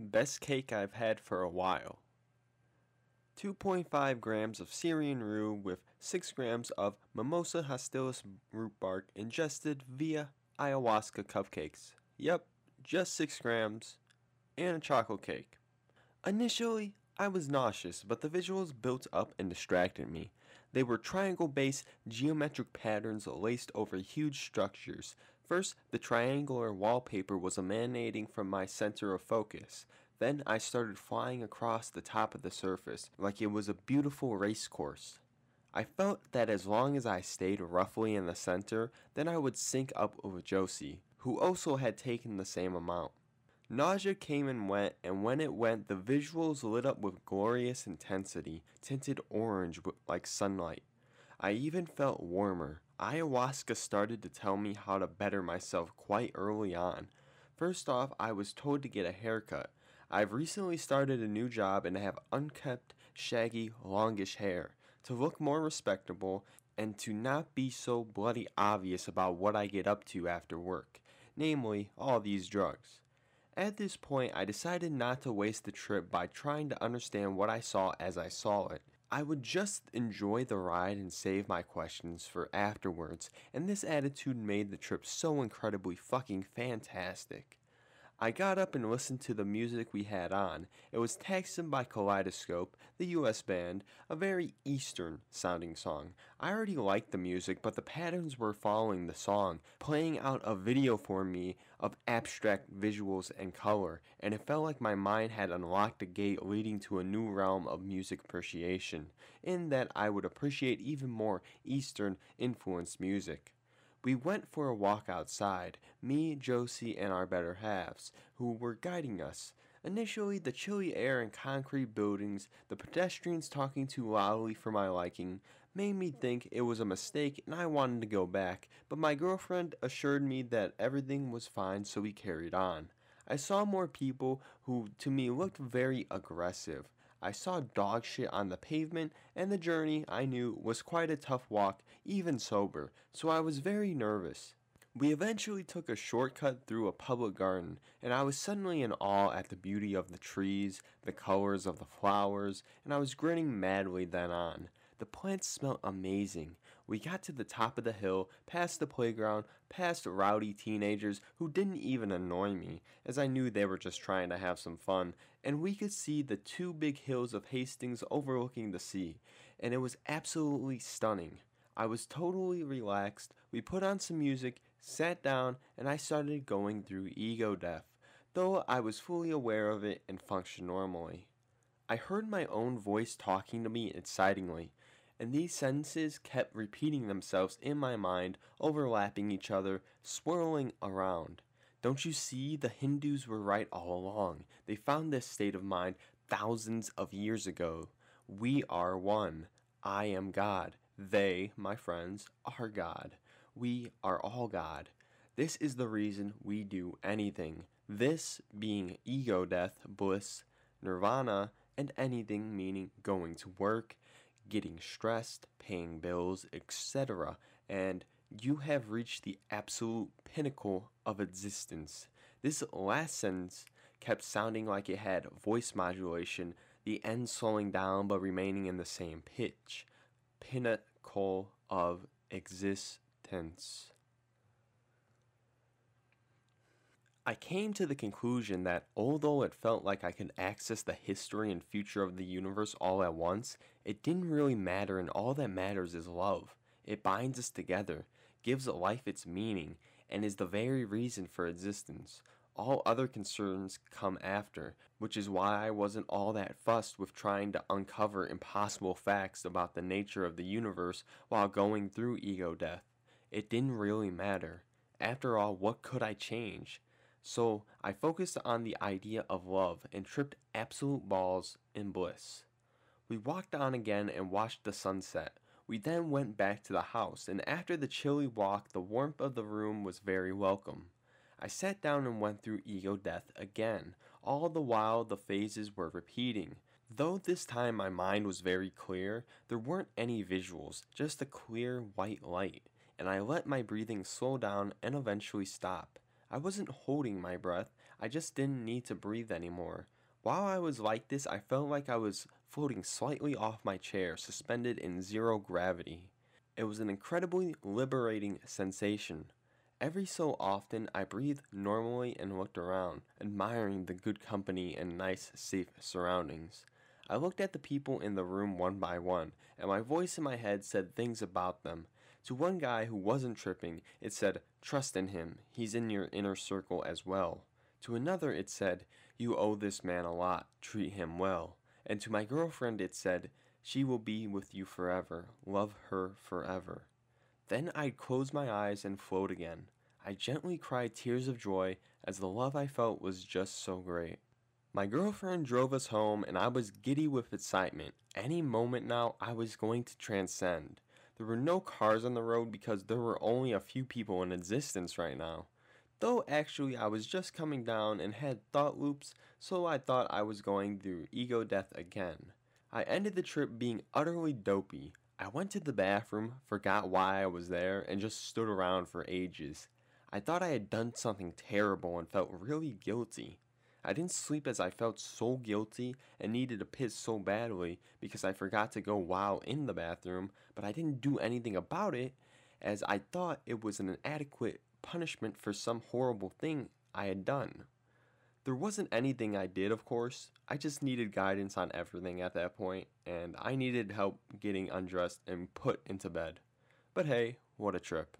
Best cake I've had for a while. 2.5 grams of Syrian rue with 6 grams of Mimosa hostilis root bark ingested via ayahuasca cupcakes. Yep, just 6 grams, and a chocolate cake. Initially, I was nauseous, but the visuals built up and distracted me. They were triangle based geometric patterns laced over huge structures. First, the triangular wallpaper was emanating from my center of focus. Then I started flying across the top of the surface like it was a beautiful race course. I felt that as long as I stayed roughly in the center, then I would sync up with Josie, who also had taken the same amount. Nausea came and went, and when it went, the visuals lit up with glorious intensity, tinted orange like sunlight. I even felt warmer. Ayahuasca started to tell me how to better myself quite early on. First off, I was told to get a haircut. I've recently started a new job and I have unkept, shaggy, longish hair. To look more respectable and to not be so bloody obvious about what I get up to after work, namely, all these drugs. At this point, I decided not to waste the trip by trying to understand what I saw as I saw it. I would just enjoy the ride and save my questions for afterwards, and this attitude made the trip so incredibly fucking fantastic. I got up and listened to the music we had on. It was Taxim by Kaleidoscope, the US band, a very Eastern sounding song. I already liked the music, but the patterns were following the song, playing out a video for me of abstract visuals and color, and it felt like my mind had unlocked a gate leading to a new realm of music appreciation, in that I would appreciate even more Eastern influenced music. We went for a walk outside, me, Josie, and our better halves, who were guiding us. Initially, the chilly air and concrete buildings, the pedestrians talking too loudly for my liking, made me think it was a mistake and I wanted to go back, but my girlfriend assured me that everything was fine, so we carried on. I saw more people who to me looked very aggressive. I saw dog shit on the pavement, and the journey, I knew, was quite a tough walk, even sober, so I was very nervous. We eventually took a shortcut through a public garden, and I was suddenly in awe at the beauty of the trees, the colors of the flowers, and I was grinning madly then on. The plants smelled amazing. We got to the top of the hill, past the playground, past rowdy teenagers who didn't even annoy me, as I knew they were just trying to have some fun, and we could see the two big hills of Hastings overlooking the sea, and it was absolutely stunning. I was totally relaxed. We put on some music, sat down, and I started going through ego death, though I was fully aware of it and functioned normally. I heard my own voice talking to me excitingly and these sentences kept repeating themselves in my mind, overlapping each other, swirling around. Don't you see? The Hindus were right all along. They found this state of mind thousands of years ago. We are one. I am God. They, my friends, are God. We are all God. This is the reason we do anything. This being ego death, bliss, nirvana, and anything meaning going to work, getting stressed, paying bills, etc., and you have reached the absolute pinnacle of existence. This last sentence kept sounding like it had voice modulation, the end slowing down but remaining in the same pitch. Pinnacle of existence. I came to the conclusion that although it felt like I could access the history and future of the universe all at once, it didn't really matter, and all that matters is love. It binds us together, gives life its meaning, and is the very reason for existence. All other concerns come after, which is why I wasn't all that fussed with trying to uncover impossible facts about the nature of the universe while going through ego death. It didn't really matter. After all, what could I change? So I focused on the idea of love and tripped absolute balls in bliss. We walked on again and watched the sunset. We then went back to the house, and after the chilly walk, the warmth of the room was very welcome. I sat down and went through ego death again. All the while, the phases were repeating. Though this time my mind was very clear, there weren't any visuals, just a clear white light, and I let my breathing slow down and eventually stop. I wasn't holding my breath, I just didn't need to breathe anymore. While I was like this, I felt like I was floating slightly off my chair, suspended in zero gravity. It was an incredibly liberating sensation. Every so often, I breathed normally and looked around, admiring the good company and nice, safe surroundings. I looked at the people in the room one by one, and my voice in my head said things about them. To one guy who wasn't tripping, it said, Trust in him, he's in your inner circle as well. To another, it said, You owe this man a lot, treat him well. And to my girlfriend, it said, She will be with you forever, love her forever. Then I'd close my eyes and float again. I gently cried tears of joy as the love I felt was just so great. My girlfriend drove us home and I was giddy with excitement. Any moment now, I was going to transcend. There were no cars on the road because there were only a few people in existence right now. Though actually I was just coming down and had thought loops, so I thought I was going through ego death again. I ended the trip being utterly dopey. I went to the bathroom, forgot why I was there, and just stood around for ages. I thought I had done something terrible and felt really guilty. I didn't sleep as I felt so guilty and needed to piss so badly because I forgot to go while in the bathroom, but I didn't do anything about it as I thought it was an inadequate punishment for some horrible thing I had done. There wasn't anything I did, of course. I just needed guidance on everything at that point, and I needed help getting undressed and put into bed. But hey, what a trip.